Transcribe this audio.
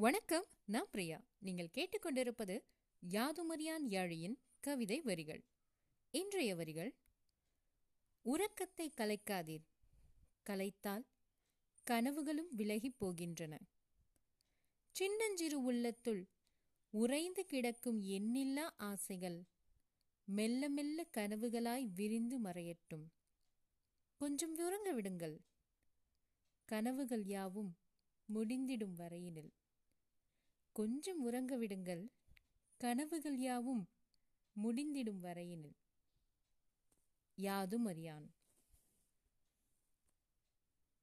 வணக்கம் நான் பிரியா. நீங்கள் கேட்டுக்கொண்டிருப்பது யாதுமரியான் யாழியின் கவிதை வரிகள். இன்றைய வரிகள் உறக்கத்தை கலைக்காதீர். கலைத்தால் கனவுகளும் விலகிப் போகின்றன. சின்னஞ்சிறு உள்ளத்துள் உறைந்து கிடக்கும் எண்ணில்லா ஆசைகள் மெல்ல மெல்ல கனவுகளாய் விரிந்து மறையட்டும். கொஞ்சம் உறங்க விடுங்கள். கனவுகள் யாவும் முடிந்திடும் வரையினில். கொஞ்சம் உறங்க விடுங்கள். கனவுகள் யாவும் முடிந்திடும் வரையினில். யாதும் அறியான்